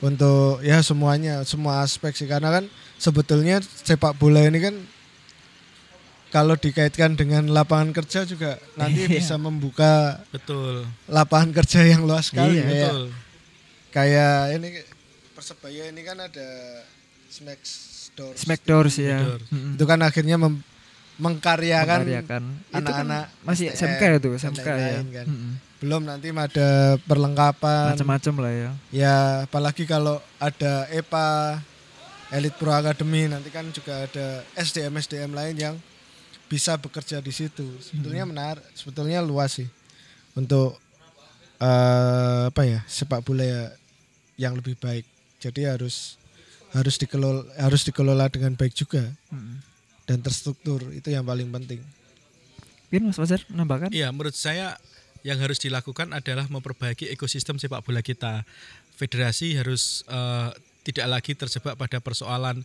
Untuk ya semuanya, semua aspek sih karena kan sebetulnya sepak bola ini kan kalau dikaitkan dengan lapangan kerja juga nanti Iya. bisa membuka Betul. lapangan kerja yang luas sekali Iya, kayak Betul. kayak ini persebaya ini kan ada smack doors Smackdoors ya. Smackdoors. Mm-mm. itu kan akhirnya mem- mengkaryakan Mengkaryakan. Itu kan anak-anak masih STM SMK itu, SMK ya. kan. Mm-mm. belum nanti ada perlengkapan Macam-macam lah ya. ya apalagi kalau ada EPA Elite Pro Academy nanti kan juga ada SDM SDM lain yang bisa bekerja di situ sebetulnya menarik sebetulnya luas sih untuk eh, apa ya sepak bola ya yang lebih baik jadi harus harus dikelola harus dikelola dengan baik juga Mm-mm. dan terstruktur itu yang paling penting Mungkin Mas Fajar nambahkan? Iya, menurut saya yang harus dilakukan adalah memperbaiki ekosistem sepak bola kita. Federasi harus eh, tidak lagi terjebak pada persoalan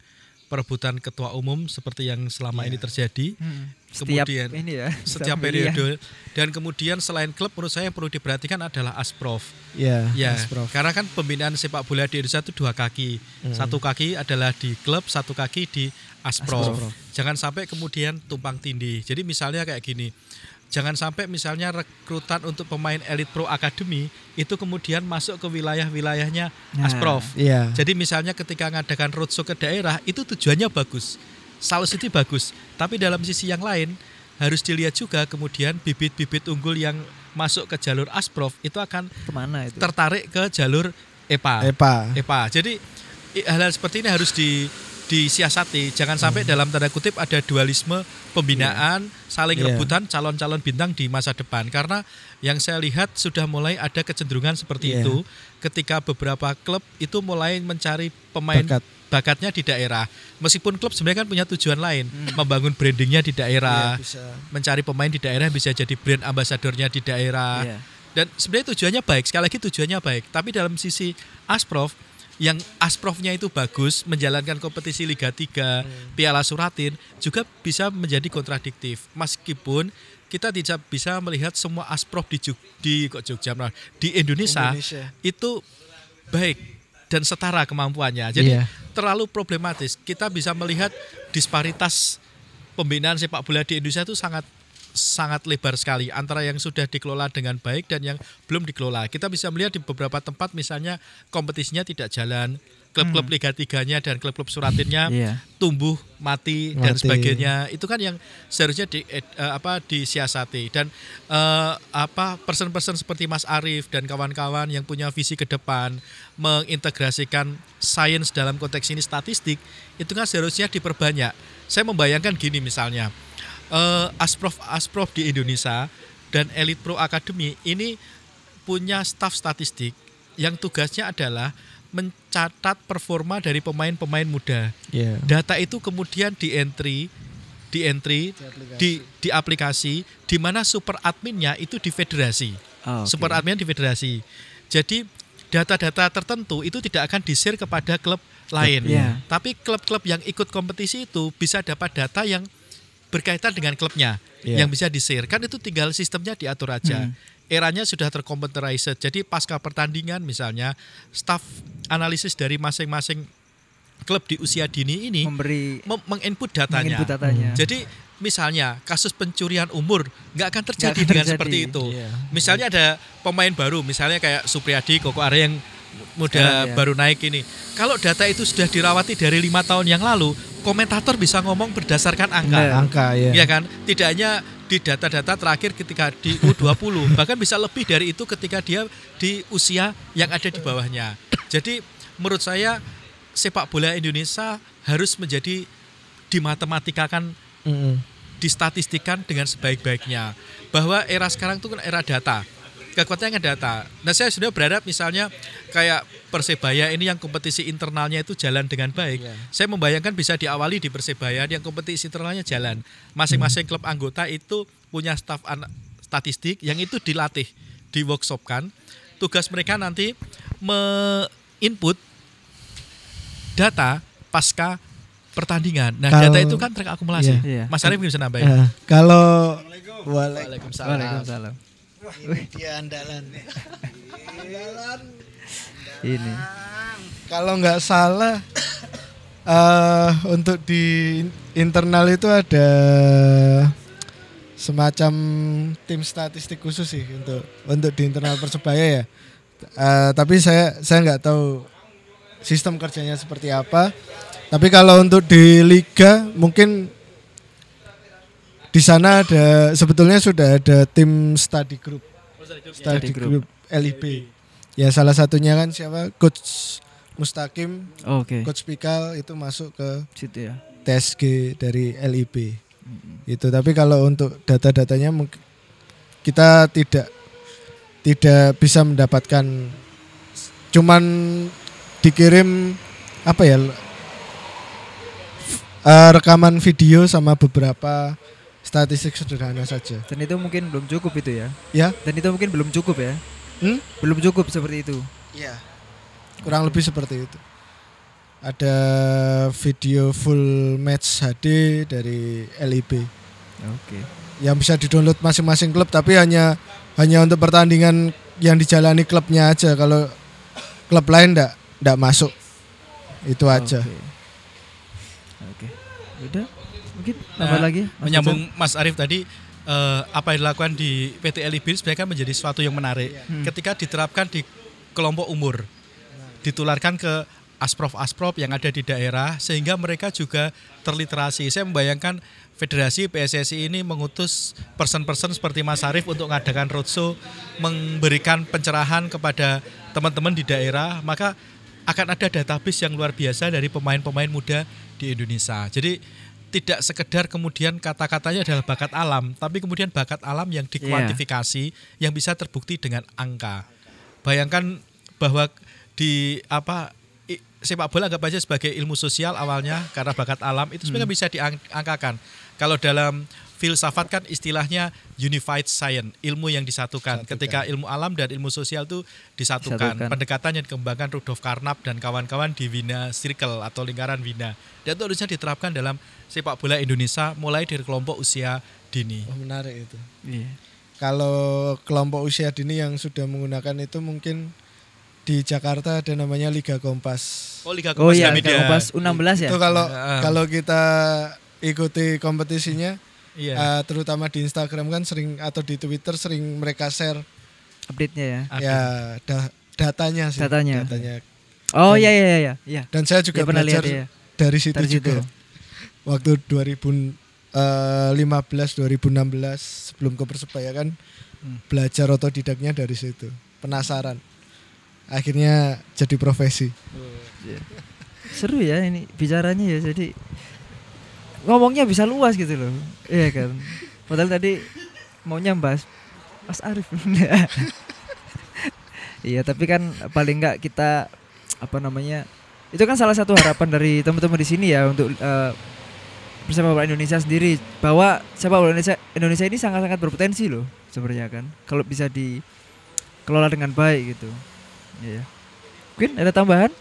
perebutan ketua umum seperti yang selama ini terjadi. Mm. Setiap Kemudian ini ya. Setiap periode dan kemudian selain klub menurut saya yang perlu diperhatikan adalah Asprof. ya Ya, Mas Prof. karena kan pembinaan sepak bola di Indonesia itu dua kaki. Satu kaki adalah di klub, satu kaki di Asprof. Asprof. Jangan sampai kemudian tumpang tindih. Jadi misalnya kayak gini. Jangan sampai misalnya rekrutan untuk pemain Elite Pro Academy itu kemudian masuk ke wilayah-wilayahnya Nah. Asprof. iya Jadi misalnya ketika ngadakan roadshow ke daerah itu tujuannya bagus. Selalu City bagus. Tapi dalam sisi yang lain harus dilihat juga kemudian bibit-bibit unggul yang masuk ke jalur Asprof itu akan Ke mana itu? tertarik ke jalur EPA. EPA EPA. Jadi hal-hal seperti ini harus di disiasati. Jangan sampai dalam tanda kutip ada dualisme pembinaan, saling Iya. rebutan calon-calon bintang di masa depan. Karena yang saya lihat sudah mulai ada kecenderungan seperti Iya. itu ketika beberapa klub itu mulai mencari pemain Bakat. bakatnya di daerah. Meskipun klub sebenarnya kan punya tujuan lain, membangun brandingnya di daerah, bisa mencari pemain di daerah yang bisa jadi brand ambasadornya di daerah. Iya. Dan sebenarnya tujuannya baik, sekali lagi tujuannya baik. Tapi dalam sisi Asprof, yang Asprofnya itu bagus, menjalankan kompetisi Liga 3, Piala Suratin, juga bisa menjadi kontradiktif. Meskipun kita tidak bisa melihat semua Asprof di, Jog- di kok Jogja, di Indonesia, Indonesia. itu baik dan setara kemampuannya. Jadi Iya. terlalu problematis. Kita bisa melihat disparitas pembinaan sepak bola di Indonesia itu sangat sangat lebar sekali antara yang sudah dikelola dengan baik dan yang belum dikelola. Kita bisa melihat di beberapa tempat misalnya kompetisinya tidak jalan, klub-klub Liga 3-nya dan klub-klub Suratinnya Iya. tumbuh mati, dan Mati. sebagainya itu kan yang seharusnya di eh, apa disiasati dan eh, apa person-person seperti Mas Arief dan kawan-kawan yang punya visi ke depan mengintegrasikan sains dalam konteks ini statistik itu kan seharusnya diperbanyak saya membayangkan gini misalnya eh, Asprof Asprof di Indonesia dan Elite Pro Academy ini punya staf statistik yang tugasnya adalah mencatat performa dari pemain-pemain muda Iya. data itu kemudian di entry di entry di di aplikasi di mana super adminnya itu di federasi Oh, oke. super admin di federasi jadi data-data tertentu itu tidak akan di-share kepada klub lain Iya. tapi klub-klub yang ikut kompetisi itu bisa dapat data yang berkaitan dengan klubnya Iya. yang bisa di-share kan itu tinggal sistemnya diatur aja Hmm. eranya sudah terkomputerized jadi pasca pertandingan misalnya staff analisis dari masing-masing klub di usia dini ini memberi mem- menginput datanya. menginput datanya. Jadi misalnya kasus pencurian umur nggak akan terjadi akan dengan terjadi. seperti itu. Iya. Misalnya ada pemain baru, misalnya kayak Supriyadi, Koko Are yang muda Sekarang ya. baru naik ini. Kalau data itu sudah dirawati dari lima tahun yang lalu, komentator bisa ngomong berdasarkan angka. Angka ya. Ya kan? Tidak hanya di data-data terakhir ketika di U20, bahkan bisa lebih dari itu ketika dia di usia yang ada di bawahnya. Jadi menurut saya sepak bola Indonesia harus menjadi dimatematika-kan, Mm-mm. distatistikan dengan sebaik-baiknya. Bahwa era sekarang itu kan era data. Kekuatannya kan data. Nah saya sudah berharap misalnya kayak Persebaya ini yang kompetisi internalnya itu jalan dengan baik. Iya. Saya membayangkan bisa diawali di Persebaya yang kompetisi internalnya jalan. Masing-masing klub anggota itu punya staf an- statistik yang itu dilatih, di workshopkan. Tugas mereka nanti me-input data pasca pertandingan. Nah, Kalau- data itu kan terakumulasi. Iya. Mas Arief bisa nambahin? Eh, kalau Waalaikumsalam. Waalaikumsalam. Ini dia andalan. Ini. Kalau nggak salah eh untuk di internal itu ada semacam tim statistik khusus sih untuk untuk di internal persebaya ya. Eh, tapi saya saya nggak tahu sistem kerjanya seperti apa. Tapi kalau untuk di liga mungkin di sana ada sebetulnya sudah ada tim study group. Study Study group. group LIB. Ya salah satunya kan siapa? Coach Mustaqim, Oke. Coach Pikal itu masuk ke Situ ya. TSG dari LIB. Itu tapi kalau untuk data-datanya mungkin kita tidak tidak bisa mendapatkan cuman dikirim apa ya eh, rekaman video sama beberapa statistik sederhana saja. Dan itu mungkin belum cukup itu ya. Ya? Dan itu mungkin belum cukup ya. Hmm? Belum cukup seperti itu. Iya. Kurang lebih seperti itu. Ada video full match HD dari LIB Oke. yang bisa didownload masing-masing klub tapi hanya hanya untuk pertandingan yang dijalani klubnya aja. Kalau klub lain ndak ndak masuk. Itu aja. Oke. Oke. Udah. Mungkin tambah Nah, lagi. Mas menyambung Mas Arief tadi eh, apa yang dilakukan di PT LIB sebenarnya kan menjadi sesuatu yang menarik Hmm. ketika diterapkan di kelompok umur ditularkan ke asprof-asprof yang ada di daerah sehingga mereka juga terliterasi. Saya membayangkan Federasi PSSI ini mengutus person-person seperti Mas Arief untuk mengadakan roadshow, memberikan pencerahan kepada teman-teman di daerah, maka akan ada database yang luar biasa dari pemain-pemain muda di Indonesia. Jadi tidak sekedar kemudian kata-katanya adalah bakat alam, tapi kemudian bakat alam yang dikuantifikasi, yang bisa terbukti dengan angka. Bayangkan bahwa di apa i- sepak bola anggap aja sebagai ilmu sosial awalnya karena bakat alam itu sebenarnya bisa diangkakan. Kalau dalam filsafat kan istilahnya unified science, ilmu yang disatukan. Disatukan. Ketika ilmu alam dan ilmu sosial itu disatukan. Disatukan. Pendekatan yang dikembangkan Rudolf Carnap dan kawan-kawan di Wina Circle atau lingkaran Wina. Dan itu harusnya diterapkan dalam sepak bola Indonesia mulai dari kelompok usia dini. Oh, menarik itu. Iya. Kalau kelompok usia dini yang sudah menggunakan itu mungkin di Jakarta ada namanya Liga Kompas. Oh Liga Oh Kompas iya, Gramedia. Kompas U16 ya. Itu kalau Ah. kalau kita ikuti kompetisinya Iya. eh, terutama di Instagram kan sering atau di Twitter sering mereka share Update-nya ya. Update. ya da- datanya sih. Datanya. Datanya Oh iya iya iya iya. Dan saya juga Ya, pernah belajar lihat ya. dari situ Dari situ. juga. Waktu 2015 2016 sebelum ke Persebaya kan Hmm. belajar otodidaknya dari situ. Penasaran. Akhirnya jadi profesi. Seru ya ini bicaranya ya jadi ngomongnya bisa luas gitu loh. Iya kan. Padahal tadi maunya bahas Mas Arif. iya, tapi kan paling enggak kita apa namanya? Itu kan salah satu harapan dari teman-teman di sini ya untuk eh, persepak bola Indonesia sendiri bahwa sepak bola Indonesia Indonesia ini sangat-sangat berpotensi loh sebenarnya kan. Kalau bisa dikelola dengan baik gitu. Iya. Mungkin ada tambahan?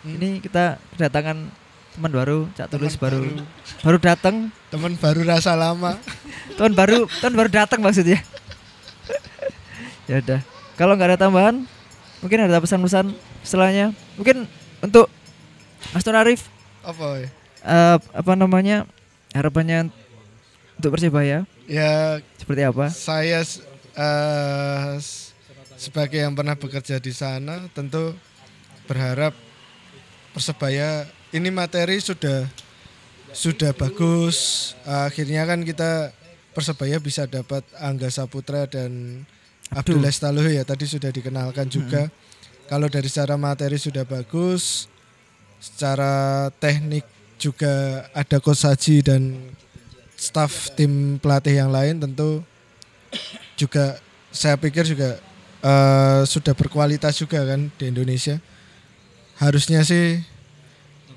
Ini kita kedatangan teman baru, Cak Teman baru baru. baru datang, Teman baru rasa lama. tahun baru tahun baru datang maksudnya. ya udah. Kalau nggak ada tambahan, mungkin ada pesan-pesan setelahnya. Mungkin untuk Mas Tun Arif Apa ya? eh, apa namanya harapannya untuk Persebaya Ya seperti apa? saya s- sebagai yang pernah bekerja di sana tentu berharap persebaya ini materi sudah sudah bagus. Akhirnya kan kita persebaya bisa dapat Angga Saputra dan Abdul Lestaluh ya tadi sudah dikenalkan juga. Kalau dari secara materi sudah bagus secara teknik juga ada Coach Haji dan staff tim pelatih yang lain tentu juga saya pikir juga eh, sudah berkualitas juga kan di Indonesia. Harusnya sih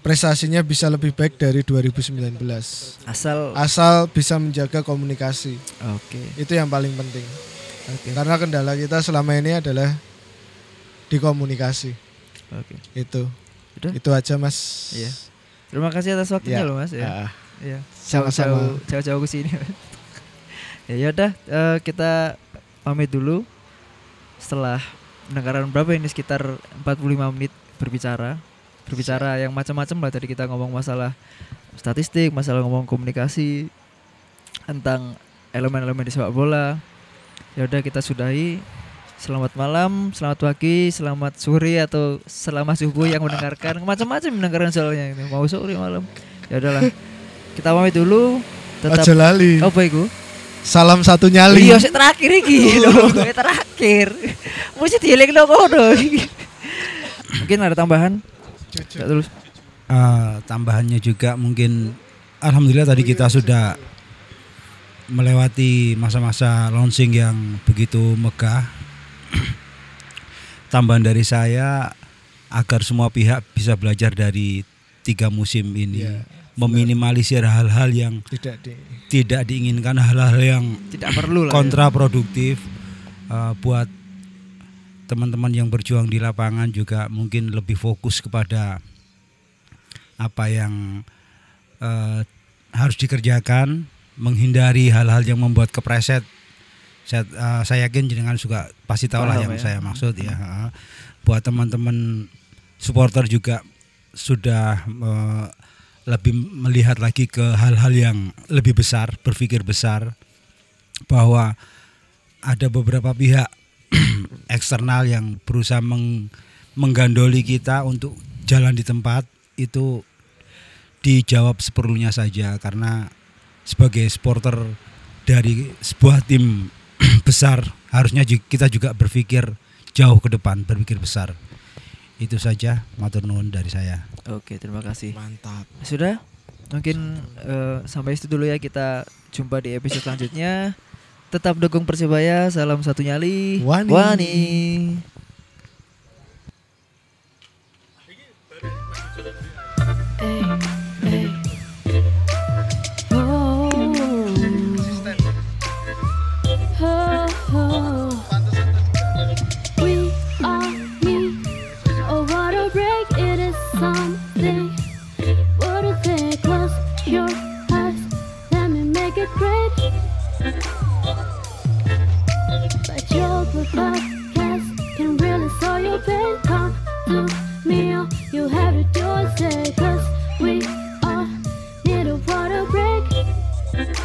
prestasinya bisa lebih baik dari 2019. Asal Asal bisa menjaga komunikasi. Oke. Itu yang paling penting. Oke. Karena kendala kita selama ini adalah di komunikasi. Oke. Itu. Udah? Itu aja Mas. Iya. Terima kasih atas waktunya Ya. loh Mas ya. Ah, Iya. Sama-sama. Jauh-jauh ke sini. ya yaudah eh, kita pamit dulu. Setelah mendengarkan berapa ini sekitar 45 menit berbicara. Berbicara yang macam-macam lah tadi kita ngomong masalah statistik, masalah ngomong komunikasi tentang elemen-elemen di sepak bola. Ya udah kita sudahi. Selamat malam, selamat pagi, selamat sore atau selamat subuh yang mendengarkan. Macam-macam mendengarkan soalnya ini. Mau sore malam. Ya udahlah. Kita pamit dulu. Tetap Ojo lali. apa iku? Salam satu nyali. Iya, terakhir iki lho. Terakhir. Mesti dielingno kono. Mungkin ada tambahan? Enggak terus. Eh, tambahannya juga mungkin alhamdulillah tadi kita sudah melewati masa-masa launching yang begitu megah. Tambahan dari saya agar semua pihak bisa belajar dari tiga musim ini, Ya, meminimalisir hal-hal yang Tidak di tidak diinginkan, hal-hal yang Tidak perlu ya. kontraproduktif eh, buat teman-teman yang berjuang di lapangan juga mungkin lebih fokus kepada apa yang eh, harus dikerjakan menghindari hal-hal yang membuat kepreset saya, eh, saya yakin jenengan juga pasti tahu lah yang ya. saya maksud ya Heeh. buat teman-teman supporter juga sudah eh, lebih melihat lagi ke hal-hal yang lebih besar berpikir besar bahwa ada beberapa pihak eksternal yang berusaha meng- menggandoli kita untuk jalan di tempat itu dijawab seperlunya saja karena sebagai supporter dari sebuah tim besar harusnya kita juga berpikir jauh ke depan berpikir besar itu saja matur nuwun dari saya Oke, terima kasih. mantap. Sudah? Mungkin eh, sampai situ dulu ya kita jumpa di episode selanjutnya. Tetap dukung Persebaya. Salam satu nyali. Wani. Wani. You have to do cause we all need a water break.